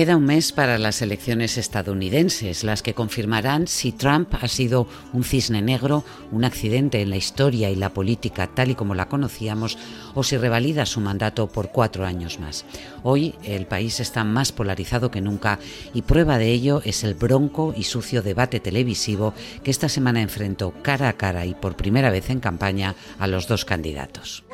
Queda un mes para las elecciones estadounidenses, las que confirmarán si Trump ha sido un cisne negro, un accidente en la historia y la política tal y como la conocíamos, o si revalida su mandato por cuatro años más. Hoy el país está más polarizado que nunca y prueba de ello es el bronco y sucio debate televisivo que esta semana enfrentó cara a cara y por primera vez en campaña a los dos candidatos.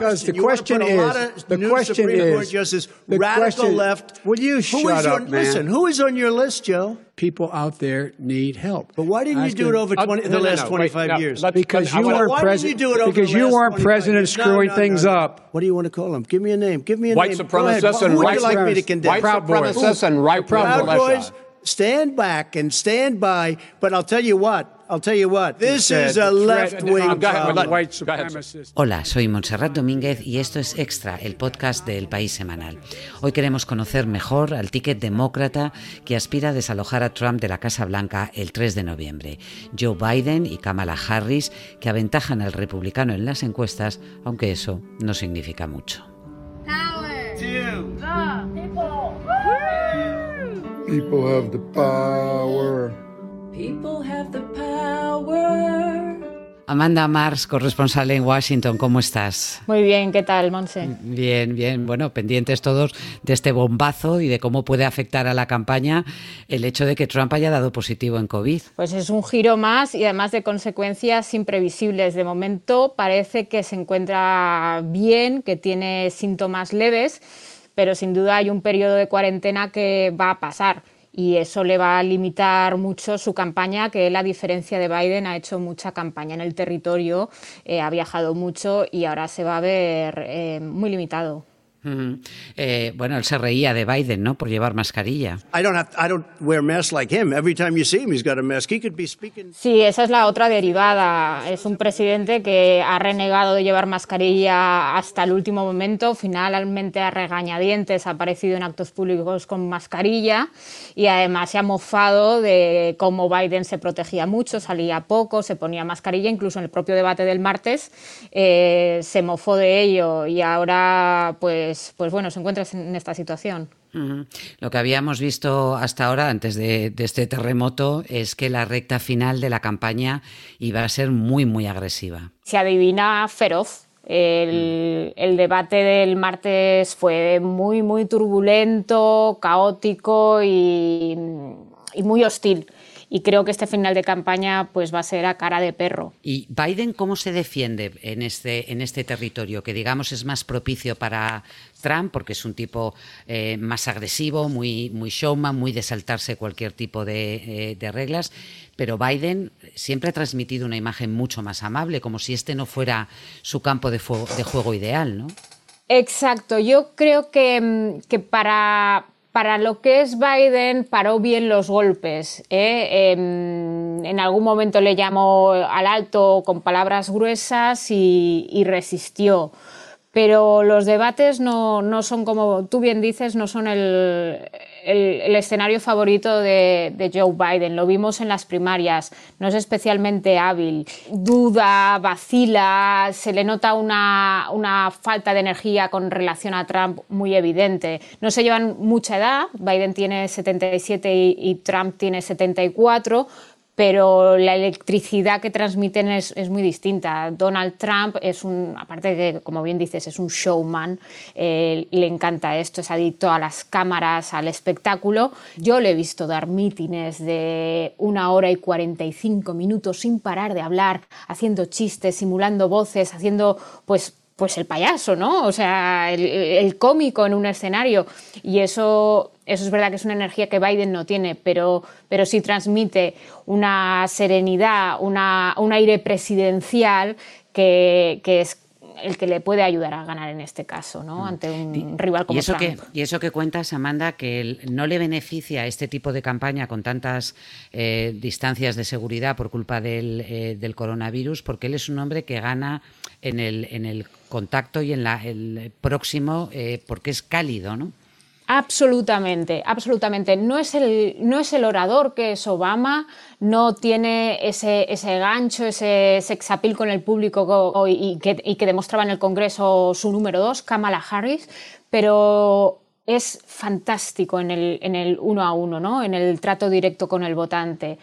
Listen, who is on your list, Joe? People out there need help. But why didn't you do it over 20, the last 25 years? Because you weren't president. Because you weren't president screwing things up. What do you want to call them? Give me a name. Give me a white name. Supremacists and Who would white you like me to condemn? White supremacists and right Proud Boys, stand back and stand by. But I'll tell you what. I'll tell you what, this is a left-wing Hola, soy Montserrat Domínguez y esto es Extra, el podcast del País Semanal. Hoy queremos conocer mejor al ticket demócrata que aspira a desalojar a Trump de la Casa Blanca el 3 de noviembre. Joe Biden y Kamala Harris, que aventajan al republicano en las encuestas, aunque eso no significa mucho. Power to the people. People have the power. Amanda Mars, corresponsal en Washington, ¿cómo estás? Muy bien, ¿qué tal, Monse? Bien, bien. Bueno, pendientes todos de este bombazo y de cómo puede afectar a la campaña el hecho de que Trump haya dado positivo en COVID. Pues es un giro más y además de consecuencias imprevisibles. De momento parece que se encuentra bien, que tiene síntomas leves, pero sin duda hay un periodo de cuarentena que va a pasar y eso le va a limitar mucho su campaña, que él, a diferencia de Biden, ha hecho mucha campaña en el territorio, eh, ha viajado mucho y ahora se va a ver eh, muy limitado. Eh, bueno, él se reía de Biden, ¿no? Por llevar mascarilla. Sí, esa es la otra derivada. Es un presidente que ha renegado de llevar mascarilla hasta el último momento. Finalmente, a regañadientes, ha aparecido en actos públicos con mascarilla y además se ha mofado de cómo Biden se protegía mucho, salía poco, se ponía mascarilla. Incluso en el propio debate del martes eh, se mofó de ello y ahora, pues pues, pues, bueno, se encuentra en esta situación. Lo que habíamos visto hasta ahora, antes de, este terremoto, es que la recta final de la campaña iba a ser muy, muy agresiva. Se adivina feroz. El, el, debate del martes fue muy, muy turbulento, caótico y, y muy hostil y creo que este final de campaña pues va a ser a cara de perro. ¿Y Biden cómo se defiende en este, en este territorio que digamos es más propicio para Trump porque es un tipo eh, más agresivo, muy, muy showman, muy de saltarse cualquier tipo de, eh, de reglas? Pero Biden siempre ha transmitido una imagen mucho más amable, como si este no fuera su campo de, de juego ideal, ¿no? Exacto, yo creo que, mm, que para, para lo que es Biden paró bien los golpes. ¿eh? Em, en algún momento le llamó al alto con palabras gruesas y resistió pero los debates no, no, son, como tú bien dices, no son el, el, escenario favorito de, Joe Biden. Lo vimos en las primarias, no es especialmente hábil. Duda, vacila, se le nota una, una falta de energía con relación a Trump muy evidente. No se llevan mucha edad, Biden tiene 77 y, y Trump tiene 74, pero la electricidad que transmiten es, muy distinta. Donald Trump es un, aparte de que, como bien dices, es un showman, le encanta esto, es adicto a las cámaras, al espectáculo. Yo le he visto dar mítines de una hora y 45 minutos sin parar de hablar, haciendo chistes, simulando voces, haciendo pues pues el payaso, ¿no? O sea, el, cómico en un escenario. Y eso, eso es verdad que es una energía que Biden no tiene, pero, pero sí transmite una serenidad, una, un aire presidencial que, que es el que le puede ayudar a ganar en este caso, ¿no? Mm. Ante un rival como ¿Y eso Trump. Que, y eso que cuentas, Amanda, que no le beneficia este tipo de campaña con tantas eh, distancias de seguridad por culpa del, eh, del, coronavirus, porque él es un hombre que gana en el, en el contacto y en la, el próximo eh, porque es cálido, ¿no? Absolutamente, absolutamente. No es, el, no es el orador que es Obama, no tiene ese, ese gancho, ese sexapil con el público y que, y que demostraba en el Congreso su número dos, Kamala Harris, pero es fantástico en el, en el uno a uno, ¿no? en el trato directo con el votante.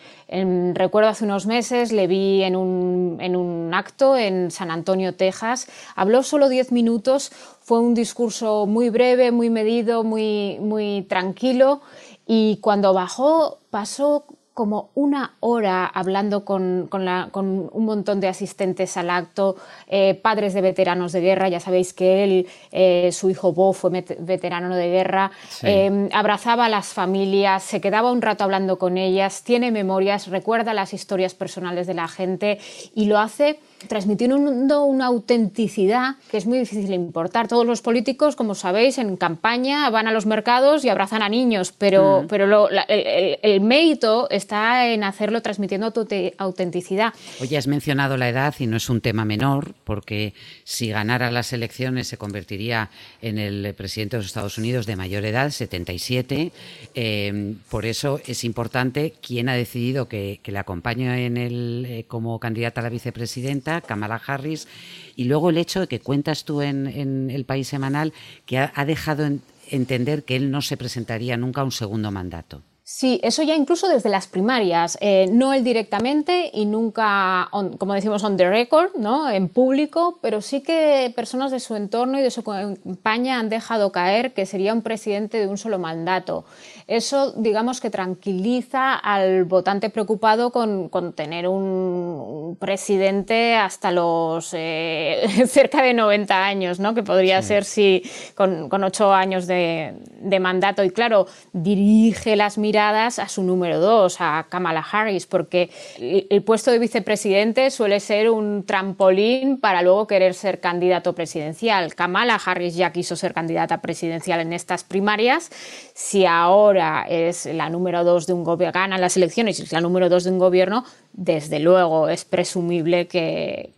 recuerdo hace unos meses, le vi en un, en un acto en San Antonio, Texas. Habló solo diez minutos, fue un discurso muy breve, muy medido, muy, muy tranquilo. Y cuando bajó, pasó como una hora hablando con, un montón de asistentes al acto, eh, padres de veteranos de guerra, ya sabéis que él, eh, su hijo Bo fue veterano de guerra, eh, abrazaba a las familias, se quedaba un rato hablando con ellas, tiene memorias, recuerda las historias personales de la gente y lo hace transmitiendo una autenticidad que es muy difícil importar. Todos los políticos, como sabéis, en campaña van a los mercados y abrazan a niños, pero, pero el, mérito está en hacerlo transmitiendo tu autenticidad. Oye, has mencionado la edad y no es un tema menor, porque si ganara las elecciones se convertiría en el presidente de los Estados Unidos de mayor edad, 77. Eh, por eso es importante quién ha decidido que, le acompañe en el, eh, como candidata a la vicepresidenta Kamala Harris, y luego el hecho de que cuentas tú en, El País Semanal que ha, dejado entender que él no se presentaría nunca a un segundo mandato. Sí, eso ya incluso desde las primarias, eh, no él directamente y nunca, como decimos, on the record, ¿no? en público, pero sí que personas de su entorno y de su campaña han dejado caer que sería un presidente de un solo mandato. Eso, digamos que tranquiliza al votante preocupado con, tener un, presidente hasta los eh, cerca de 90 años, ¿no? que podría ser si con, con ocho años de, de mandato. Y claro, dirige las miradas a su número dos, a Kamala Harris, porque el puesto de vicepresidente suele ser un trampolín para luego querer ser candidato presidencial. Kamala Harris ya quiso ser candidata presidencial en estas primarias. Si ahora es la número dos de un gobierno, gana las elecciones y es la número dos de un gobierno, desde luego es presumible que,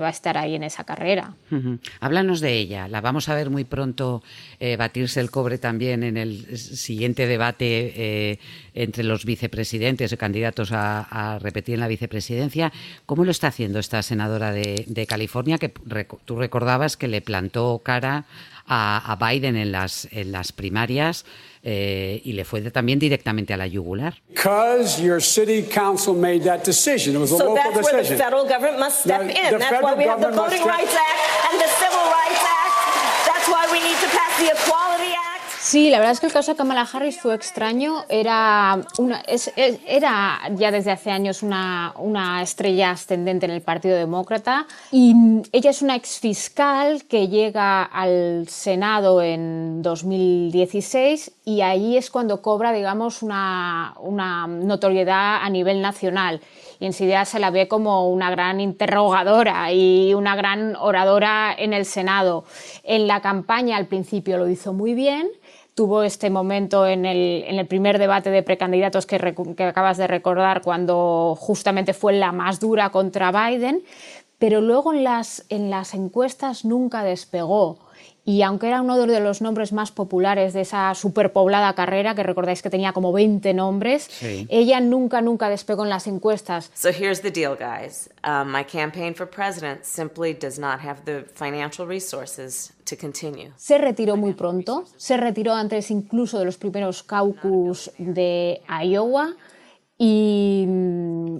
va a estar ahí en esa carrera. Háblanos de ella. La vamos a ver muy pronto eh, batirse el cobre también en el siguiente debate eh, entre los vicepresidentes o candidatos a, repetir en la vicepresidencia. ¿Cómo lo está haciendo esta senadora de, California que tú recordabas que le plantó cara a, Biden en las, en las primarias? eh, y le fue también directamente a la yugular. Because your city council made that decision. It was a so local that's decision. where the federal government must step in. That's why we have the Voting Rights Act and the Civil Rights Act. That's why we need to pass the Equality Act. Sí, la verdad es que el caso de Kamala Harris fue extraño. Era, ya desde hace años una, estrella ascendente en el Partido Demócrata y ella es una exfiscal que llega al Senado en 2016 y ahí es cuando cobra, digamos, una, una notoriedad a nivel nacional y enseguida se la ve como una gran interrogadora y una gran oradora en el Senado. En la campaña al principio lo hizo muy bien tuvo este momento en el, primer debate de precandidatos que, que, acabas de recordar, cuando justamente fue la más dura contra Biden, pero luego en las, en las encuestas nunca despegó. Y aunque era uno de los nombres más populares de esa superpoblada carrera, que recordáis que tenía como 20 nombres, sí. ella nunca, nunca despegó en las encuestas. So here's the deal, guys. Um, my campaign for president simply does not have the financial resources to continue. Se retiró muy pronto, se retiró antes incluso de los primeros caucus de Iowa. Y,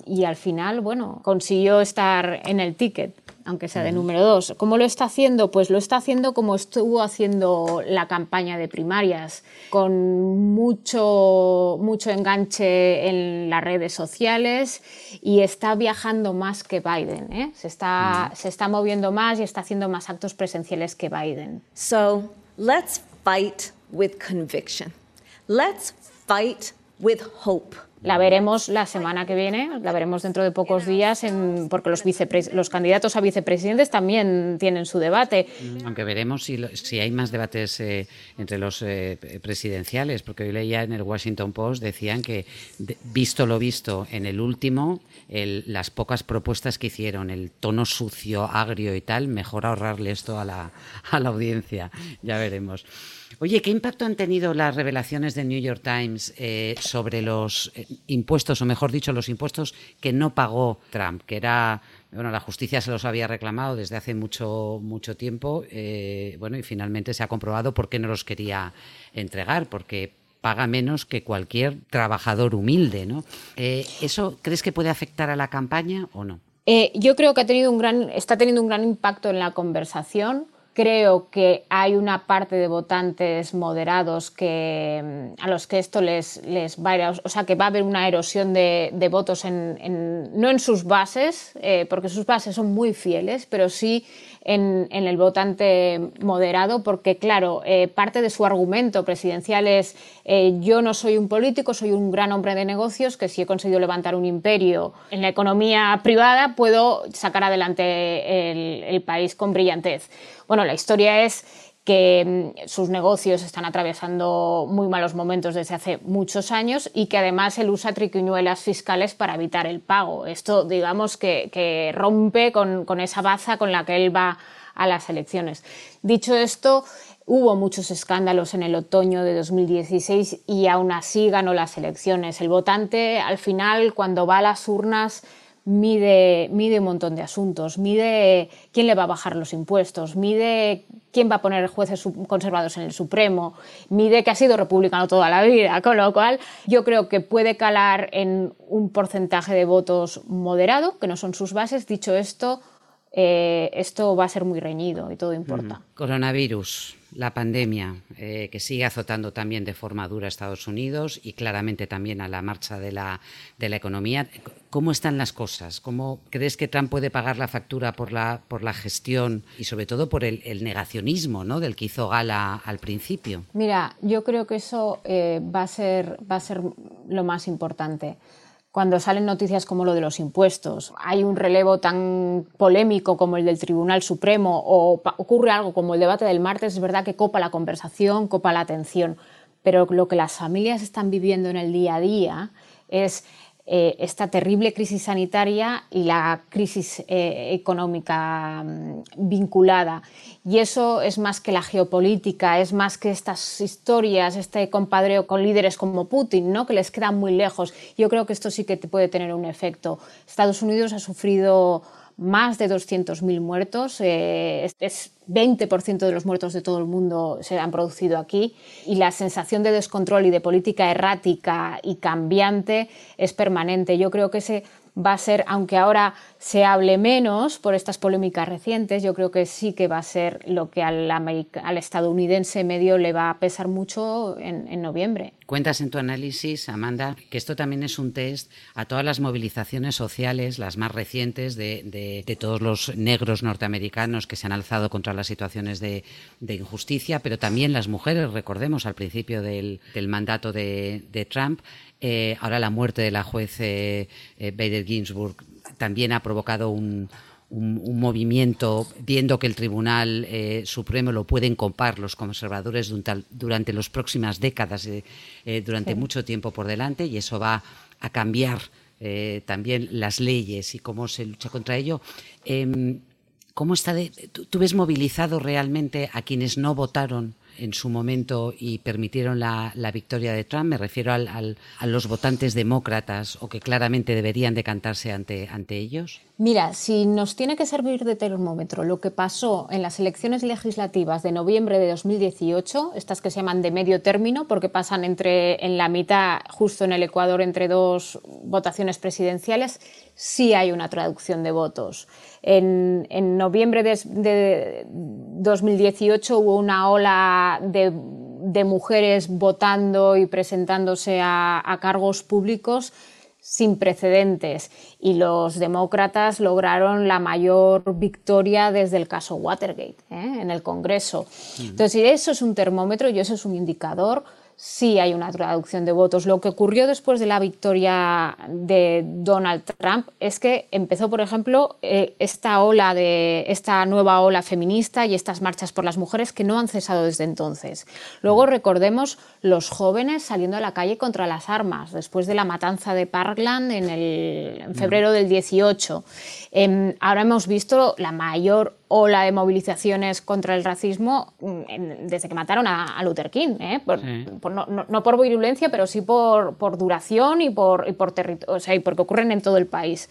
y al final, bueno, consiguió estar en el ticket aunque sea de número dos. ¿Cómo lo está haciendo? Pues lo está haciendo como estuvo haciendo la campaña de primarias, con mucho, mucho enganche en las redes sociales y está viajando más que Biden. ¿eh? Se, está, se está moviendo más y está haciendo más actos presenciales que Biden. So, let's fight with conviction. Let's fight with hope. La veremos la semana que viene, la veremos dentro de pocos días, en, porque los, los candidatos a vicepresidentes también tienen su debate. Mm, aunque veremos si, si hay más debates eh, entre los eh, presidenciales, porque hoy leía en el Washington Post, decían que, visto lo visto en el último, las pocas propuestas que hicieron, el tono sucio, agrio y tal, mejor ahorrarle esto a la, a la audiencia. Ya veremos. Oye, ¿qué impacto han tenido las revelaciones del New York Times eh, sobre los impuestos, o mejor dicho, los impuestos que no pagó Trump, que era bueno, la justicia se los había reclamado desde hace mucho, mucho tiempo, eh, bueno, y finalmente se ha comprobado por qué no los quería entregar, porque paga menos que cualquier trabajador humilde, ¿no? Eh, ¿Eso crees que puede afectar a la campaña o no? Eh, yo creo que ha tenido un gran, está teniendo un gran impacto en la conversación. Creo que hay una parte de votantes moderados que, mm, a los que esto les, les va a ir, o sea, que va a haber una erosión de, votos, en, no en sus bases, eh, porque sus bases son muy fieles, pero sí en, el votante moderado, porque claro, eh, parte de su argumento presidencial es eh, yo no soy un político, soy un gran hombre de negocios, que si he conseguido levantar un imperio en la economía privada, puedo sacar adelante el, el país con brillantez. Bueno, la historia es que mm, sus negocios están atravesando muy malos momentos desde hace muchos años y que además él usa triquiñuelas fiscales para evitar el pago. Esto, digamos, que, rompe con, con, esa baza con la que él va a las elecciones. Dicho esto, hubo muchos escándalos en el otoño de 2016 y aún así ganó las elecciones. El votante, al final, cuando va a las urnas, mide, mide un montón de asuntos, mide quién le va a bajar los impuestos, mide quién va a poner jueces conservados en el Supremo, mide que ha sido republicano toda la vida, con lo cual yo creo que puede calar en un porcentaje de votos moderado, que no son sus bases. Dicho esto, eh, esto va a ser muy reñido y todo importa. Coronavirus la pandemia, eh, que sigue azotando también de forma dura a Estados Unidos y claramente también a la marcha de la, de la economía. ¿Cómo están las cosas? ¿Cómo crees que Trump puede pagar la factura por la, por la gestión y sobre todo por el, negacionismo ¿no? del que hizo gala al principio? Mira, yo creo que eso eh, va, a ser, va a ser lo más importante cuando salen noticias como lo de los impuestos, hay un relevo tan polémico como el del Tribunal Supremo o ocurre algo como el debate del martes, es verdad que copa la conversación, copa la atención, pero lo que las familias están viviendo en el día a día es eh, esta terrible crisis sanitaria y la crisis eh, económica mm, vinculada. Y eso es más que la geopolítica, es más que estas historias, este compadreo con líderes como Putin, ¿no? que les quedan muy lejos. Yo creo que esto sí que puede tener un efecto. Estados Unidos ha sufrido más de 200.000 muertos, eh, es 20% de los muertos de todo el mundo se han producido aquí y la sensación de descontrol y de política errática y cambiante es permanente. Yo creo que ese va a ser, aunque ahora se hable menos por estas polémicas recientes, yo creo que sí que va a ser lo que al, al estadounidense medio le va a pesar mucho en, noviembre. Cuentas en tu análisis, Amanda, que esto también es un test a todas las movilizaciones sociales, las más recientes de, todos los negros norteamericanos que se han alzado contra las situaciones de, injusticia, pero también las mujeres, recordemos, al principio del, mandato de Trump, eh, ahora la muerte de la juez eh, eh, Bader Ginsburg también ha provocado un, movimiento, viendo que el Tribunal Supremo lo pueden compar los conservadores durante las próximas décadas, durante mucho tiempo por delante, y eso va a cambiar también las leyes y cómo se lucha contra ello. Em, ¿Cómo está tú, ves movilizado realmente a quienes no votaron en su momento y permitieron la, victoria de Trump. Me refiero a los votantes demócratas o que claramente deberían decantarse ante, ante ellos. Mira, si nos tiene que servir de termómetro lo que pasó en las elecciones legislativas de noviembre de 2018, estas que se llaman de medio término porque pasan entre en la mitad, justo en el Ecuador, entre dos votaciones presidenciales, sí hay una traducción de votos. En, noviembre de, 2018 hubo una ola de, mujeres votando y presentándose a cargos públicos sin precedentes y los demócratas lograron la mayor victoria desde el caso Watergate ¿eh? en el Congreso. Entonces, eso es un termómetro y eso es un indicador sí hay una traducción de votos. Lo que ocurrió después de la victoria de Donald Trump es que empezó, por ejemplo, eh, esta ola de esta nueva ola feminista y estas marchas por las mujeres que no han cesado desde entonces. Luego recordemos los jóvenes saliendo a la calle contra las armas después de la matanza de Parkland en, el, febrero del 18. Em, ahora hemos visto la mayor o la de movilizaciones contra el racismo mm, desde que mataron a, Luther King, ¿eh? no, por virulencia, pero sí por, por duración y por, y por territorio, o sea, y porque ocurren en todo el país.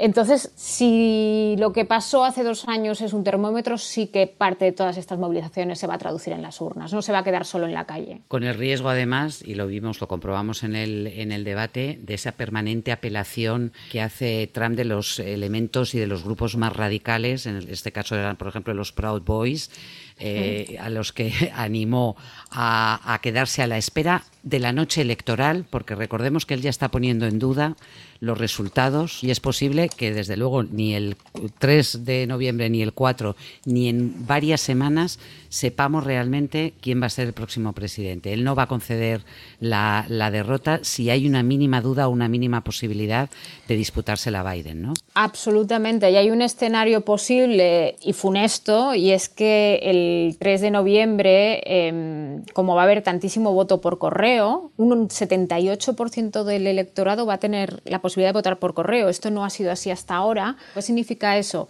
Entonces, si lo que pasó hace dos años es un termómetro, sí que parte de todas estas movilizaciones se va a traducir en las urnas, no se va a quedar solo en la calle. Con el riesgo, además, y lo vimos, lo comprobamos en el, en el debate, de esa permanente apelación que hace Trump de los elementos y de los grupos más radicales, en este caso eran, por ejemplo, los Proud Boys, eh, a los que animó a, quedarse a la espera de la noche electoral, porque recordemos que él ya está poniendo en duda los resultados y es posible que desde luego ni el 3 de noviembre, ni el 4, ni en varias semanas sepamos realmente quién va a ser el próximo presidente. Él no va a conceder la, derrota si hay una mínima duda o una mínima posibilidad de disputársela a Biden, ¿no? Absolutamente. Y hay un escenario posible y funesto y es que el el 3 de noviembre, em, como va a haber tantísimo voto por correo, un 78% del electorado va a tener la posibilidad de votar por correo. Esto no ha sido así hasta ahora. ¿Qué significa eso?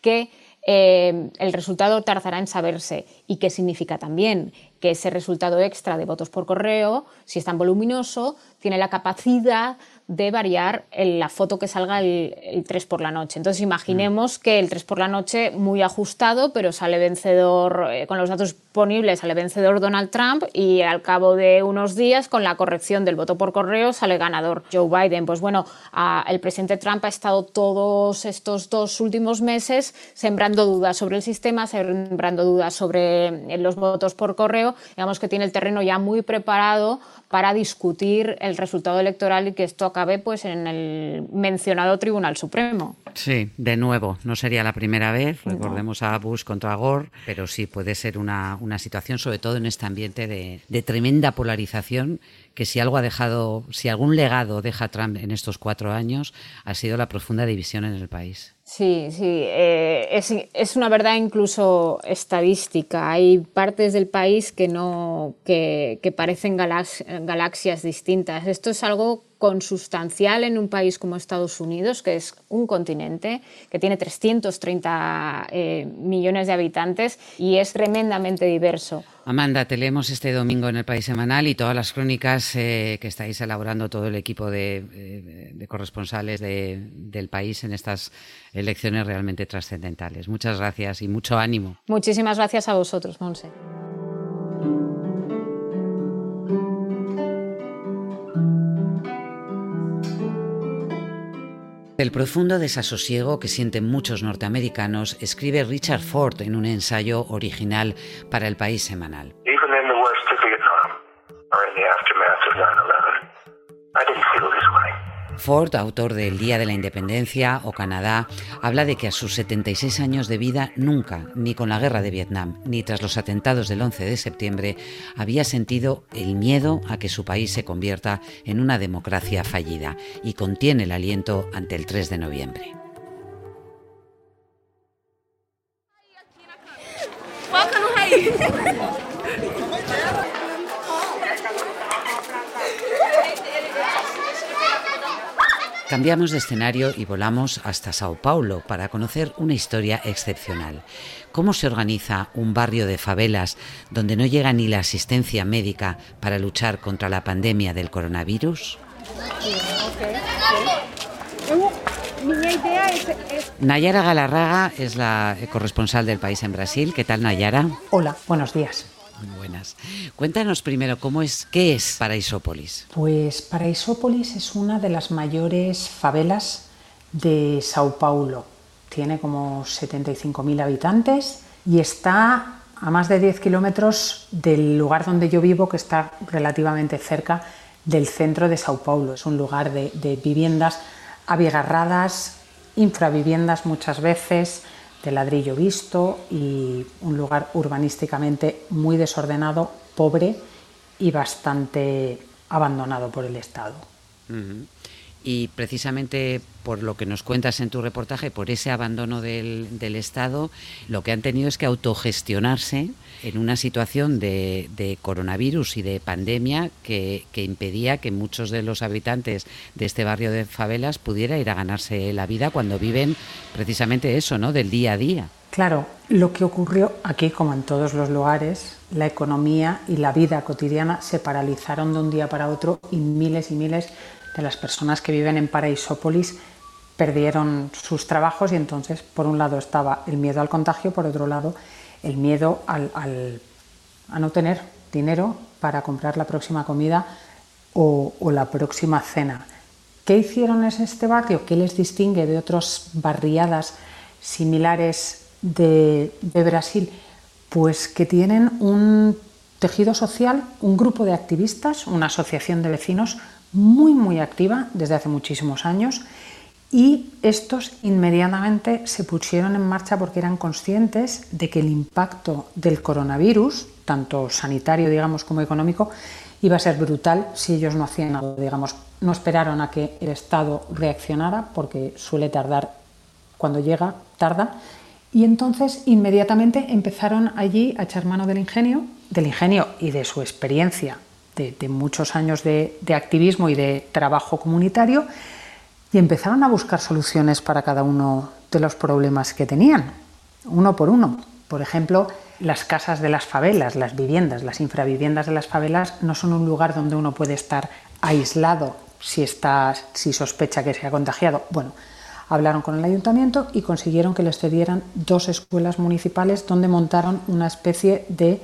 Que em, el resultado tardará en saberse. ¿Y qué significa también? Que ese resultado extra de votos por correo, si es tan voluminoso, tiene la capacidad de variar la foto que salga el, 3 por la noche. Entonces imaginemos mm. que el 3 por la noche muy ajustado, pero sale vencedor, eh, con los datos disponibles, sale vencedor Donald Trump y al cabo de unos días, con la corrección del voto por correo, sale ganador Joe Biden. Pues bueno, el presidente Trump ha estado todos estos dos últimos meses sembrando dudas sobre el sistema, sembrando dudas sobre eh, los votos por correo. Digamos que tiene el terreno ya muy preparado para discutir el resultado electoral y que esto acabe pues en el mencionado Tribunal Supremo. Sí, de nuevo, no sería la primera vez, recordemos a Bush contra Gore, pero sí puede ser una, una situación, sobre todo en este ambiente de, tremenda polarización, que si algo ha dejado, si algún legado deja Trump en estos cuatro años, ha sido la profunda división en el país. Sí, sí, eh, es, una verdad incluso estadística. Hay partes del país que no que, que parecen galaxias distintas. Esto es algo consustancial en un país como Estados Unidos, que es un continente que tiene 330 eh, millones de habitantes y es tremendamente diverso. Amanda, te leemos este domingo en el País Semanal y todas las crónicas eh, que estáis elaborando todo el equipo de, eh, corresponsales del país en estas elecciones realmente trascendentales. Muchas gracias y mucho ánimo. Muchísimas gracias a vosotros, Monse. El profundo desasosiego que sienten muchos norteamericanos escribe Richard Ford en un ensayo original para el país semanal. Ford, autor de El Día de la Independencia o Canadá, habla de que a sus 76 años de vida nunca, ni con la guerra de Vietnam, ni tras los atentados del 11 de septiembre, había sentido el miedo a que su país se convierta en una democracia fallida y contiene el aliento ante el 3 de noviembre. Cambiamos de escenario y volamos hasta Sao Paulo para conocer una historia excepcional. ¿Cómo se organiza un barrio de favelas donde no llega ni la asistencia médica para luchar contra la pandemia del coronavirus? Nayara Galarraga es la corresponsal del país en Brasil. ¿Qué tal, Nayara? Hola, buenos días. Muy buenas. Cuéntanos primero cómo es, qué es Paraisópolis. Pues Paraisópolis es una de las mayores favelas de Sao Paulo. Tiene como 75.000 habitantes y está a más de 10 kilómetros del lugar donde yo vivo, que está relativamente cerca del centro de Sao Paulo. Es un lugar de, de viviendas abigarradas, infraviviendas muchas veces, de ladrillo visto y un lugar urbanísticamente muy desordenado, pobre y bastante abandonado por el Estado. Y precisamente por lo que nos cuentas en tu reportaje, por ese abandono del, Estado, lo que han tenido es que autogestionarse en una situación de, coronavirus y de pandemia que, impedía que muchos de los habitantes de este barrio de favelas pudiera ir a ganarse la vida cuando viven precisamente eso, ¿no? Del día a día. Claro, lo que ocurrió aquí, como en todos los lugares, la economía y la vida cotidiana se paralizaron de un día para otro y miles y miles de las personas que viven en Paraisópolis perdieron sus trabajos y entonces, por un lado, estaba el miedo al contagio, por otro lado, el miedo al, a no tener dinero para comprar la próxima comida o, la próxima cena. ¿Qué hicieron en este barrio? ¿Qué les distingue de otras barriadas similares de, de Brasil? Pues que tienen un tejido social, un grupo de activistas, una asociación de vecinos muy, muy activa desde hace muchísimos años y estos inmediatamente se pusieron en marcha porque eran conscientes de que el impacto del coronavirus, tanto sanitario, digamos, como económico, iba a ser brutal si ellos no hacían nada, digamos, no esperaron a que el Estado reaccionara porque suele tardar, cuando llega, tarda, y entonces inmediatamente empezaron allí a echar mano del ingenio, del ingenio y de su experiencia de, muchos años de activismo y de trabajo comunitario y empezaron a buscar soluciones para cada uno de los problemas que tenían, uno por uno. Por ejemplo, las casas de las favelas, las viviendas, las infraviviendas de las favelas no son un lugar donde uno puede estar aislado si, está, si sospecha que se ha contagiado. Bueno, hablaron con el ayuntamiento y consiguieron que les cedieran dos escuelas municipales donde montaron una especie de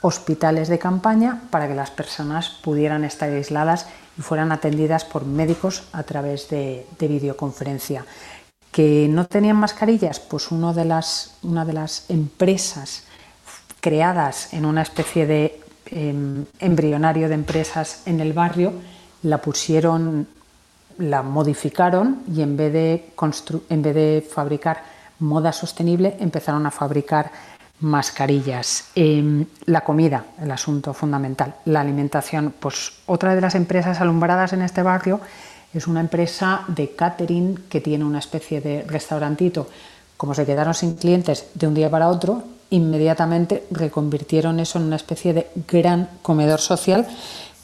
hospitales de campaña para que las personas pudieran estar aisladas y fueran atendidas por médicos a través de, videoconferencia. ¿Que no tenían mascarillas? Pues de las, una de las empresas creadas en una especie de em, embrionario de empresas en el barrio la pusieron, la modificaron y en vez de, en vez de fabricar moda sostenible empezaron a fabricar mascarillas, em, la comida, el asunto fundamental, la alimentación. Pues otra de las empresas alumbradas en este barrio es una empresa de catering que tiene una especie de restaurantito. Como se quedaron sin clientes de un día para otro, inmediatamente reconvirtieron eso en una especie de gran comedor social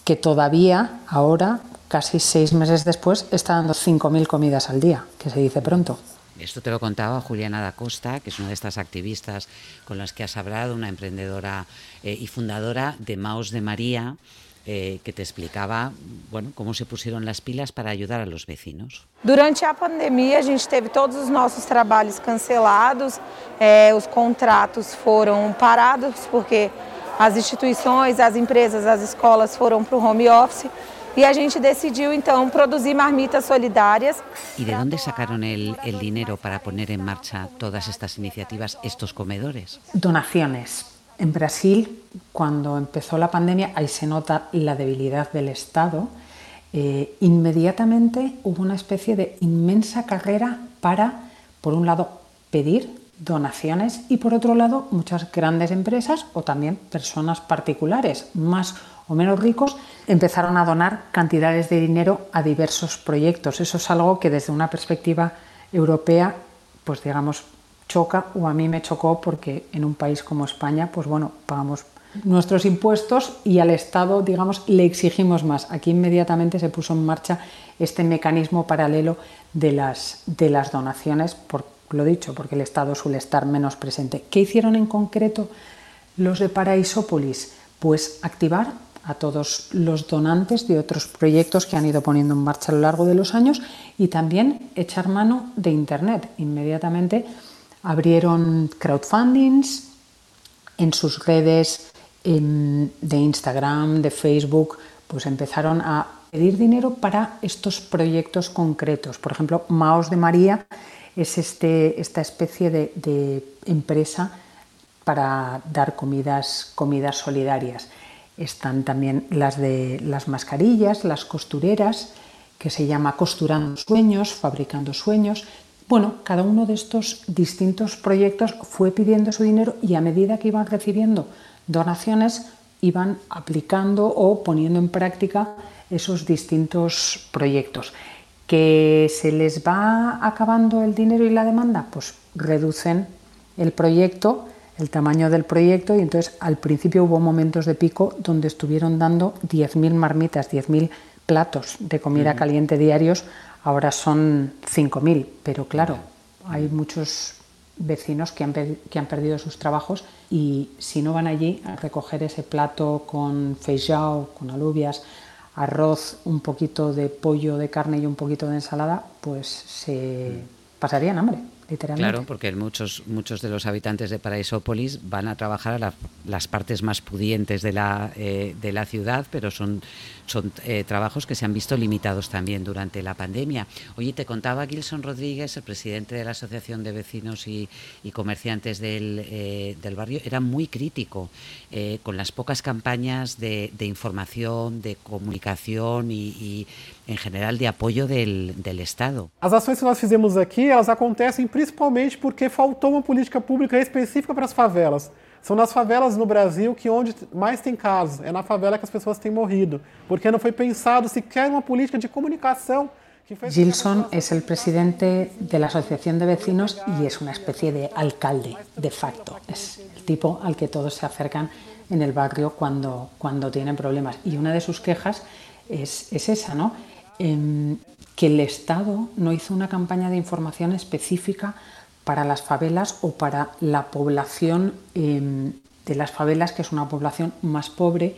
que todavía, ahora, casi seis meses después, está dando 5.000 comidas al día, que se dice pronto. Esto te lo contaba Juliana da Costa, que es una de estas activistas con las que has hablado, una emprendedora eh, y fundadora de Maos de María, eh, que te explicaba bueno, como se pusieron las pilas para ayudar a los vecinos. Durante a pandemia, a gente teve todos os nossos trabalhos cancelados, eh, os contratos foram parados porque as instituições, as empresas, as escolas foram para o home office. Y a gente decidió entonces producir marmitas solidarias. ¿Y de dónde sacaron el, el, dinero para poner en marcha todas estas iniciativas, estos comedores? Donaciones. En Brasil, cuando empezó la pandemia, ahí se nota la debilidad del Estado. Eh, inmediatamente hubo una especie de inmensa carrera para, por un lado, pedir donaciones y por otro lado muchas grandes empresas o también personas particulares más o menos ricos empezaron a donar cantidades de dinero a diversos proyectos. Eso es algo que desde una perspectiva europea, pues digamos, choca o a mí me chocó porque en un país como España, pues bueno, pagamos nuestros impuestos y al Estado, digamos, le exigimos más. Aquí inmediatamente se puso en marcha este mecanismo paralelo de las, de las donaciones, por lo dicho, porque el Estado suele estar menos presente. ¿Qué hicieron en concreto los de Paraisópolis? Pues activar a todos los donantes de otros proyectos que han ido poniendo en marcha a lo largo de los años y también echar mano de Internet. Inmediatamente abrieron crowdfundings en sus redes de Instagram, de Facebook, pues empezaron a pedir dinero para estos proyectos concretos. Por ejemplo, Maos de María es este, esta especie de, empresa para dar comidas, comidas solidarias. Están también las de las mascarillas, las costureras, que se llama Costurando Sueños, Fabricando Sueños. Bueno, cada uno de estos distintos proyectos fue pidiendo su dinero y a medida que iban recibiendo donaciones, iban aplicando o poniendo en práctica esos distintos proyectos. ¿Que se les va acabando el dinero y la demanda? Pues reducen el proyecto el tamaño del proyecto y entonces al principio hubo momentos de pico donde estuvieron dando 10.000 marmitas, 10.000 platos de comida caliente diarios, ahora son 5.000, pero claro, hay muchos vecinos que han, que han, perdido sus trabajos y si no van allí a recoger ese plato con feijão, con alubias, arroz, un poquito de pollo de carne y un poquito de ensalada, pues se pasarían hambre. Claro, porque muchos, muchos de los habitantes de Paraisópolis van a trabajar a las partes más pudientes de la, eh, de la ciudad, pero son, son eh, trabajos que se han visto limitados también durante la pandemia. Oye, te contaba Gilson Rodríguez, el presidente de la Asociación de Vecinos y, Comerciantes del, eh, del, barrio, era muy crítico con las pocas campañas de, de información, de comunicación y, y em geral de apoio del, del Estado. As ações que nós fizemos aqui, elas acontecem principalmente porque faltou uma política pública específica para as favelas. São nas favelas no Brasil que onde mais tem casos, é na favela que as pessoas têm morrido, porque não foi pensado sequer uma política de comunicação Gilson es el presidente de la Asociación de Vecinos y es una especie de alcalde de facto. Es el tipo al que todos se acercan en el barrio cuando, cuando tienen problemas. Y una de sus quejas es, es esa, ¿no? Em, que el Estado no hizo una campaña de información específica para las favelas o para la población em, de las favelas, que es una población más pobre,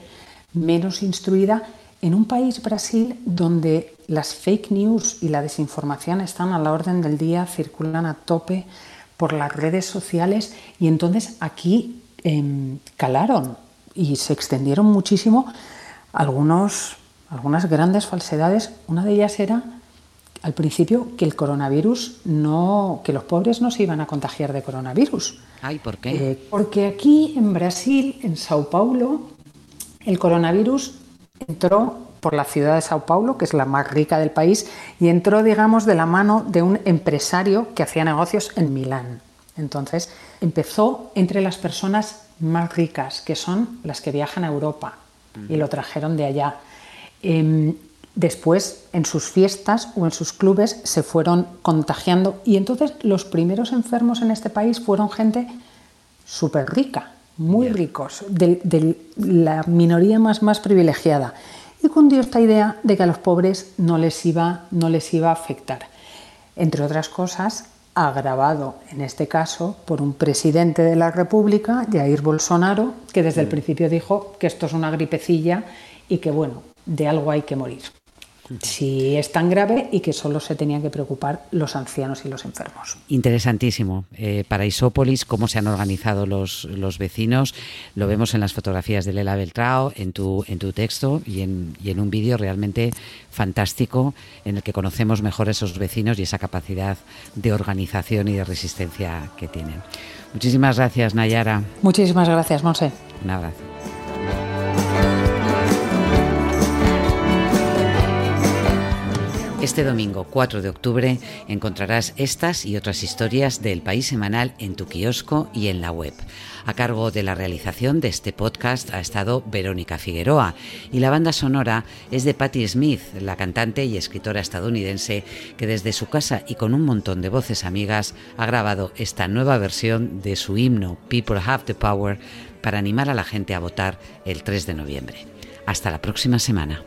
menos instruida, en un país, Brasil, donde las fake news y la desinformación están a la orden del día, circulan a tope por las redes sociales y entonces aquí em, calaron y se extendieron muchísimo algunos algunas grandes falsedades. Una de ellas era al principio que el coronavirus no, que los pobres no se iban a contagiar de coronavirus. Ay, ¿por qué? Eh, porque aquí en Brasil, en Sao Paulo, el coronavirus entró por la ciudad de Sao Paulo, que es la más rica del país, y entró, digamos, de la mano de un empresario que hacía negocios en Milán. Entonces, empezó entre las personas más ricas, que son las que viajan a Europa, y lo trajeron de allá. Em, después, en sus fiestas o en sus clubes, se fueron contagiando y entonces los primeros enfermos en este país fueron gente súper rica, muy ricos, de, la minoría más, más privilegiada. Y cundió esta idea de que a los pobres no les iba, no les iba a afectar. Entre otras cosas, agravado en este caso por un presidente de la República, Jair Bolsonaro, que desde el mm. principio dijo que esto es una gripecilla y que bueno, de algo hay que morir. Si es tan grave y que solo se tenían que preocupar los ancianos y los enfermos. Interesantísimo. Eh, para Isópolis, cómo se han organizado los, los vecinos, lo vemos en las fotografías de Lela Beltrao, en tu, en tu texto y en, y en un vídeo realmente fantástico en el que conocemos mejor a esos vecinos y esa capacidad de organización y de resistencia que tienen. Muchísimas gracias, Nayara. Muchísimas gracias, Monse. Un abrazo. Este domingo 4 de octubre encontrarás estas y otras historias del País Semanal en tu kiosco y en la web. A cargo de la realización de este podcast ha estado Verónica Figueroa y la banda sonora es de Patti Smith, la cantante y escritora estadounidense que desde su casa y con un montón de voces amigas ha grabado esta nueva versión de su himno People Have the Power para animar a la gente a votar el 3 de noviembre. Hasta la próxima semana.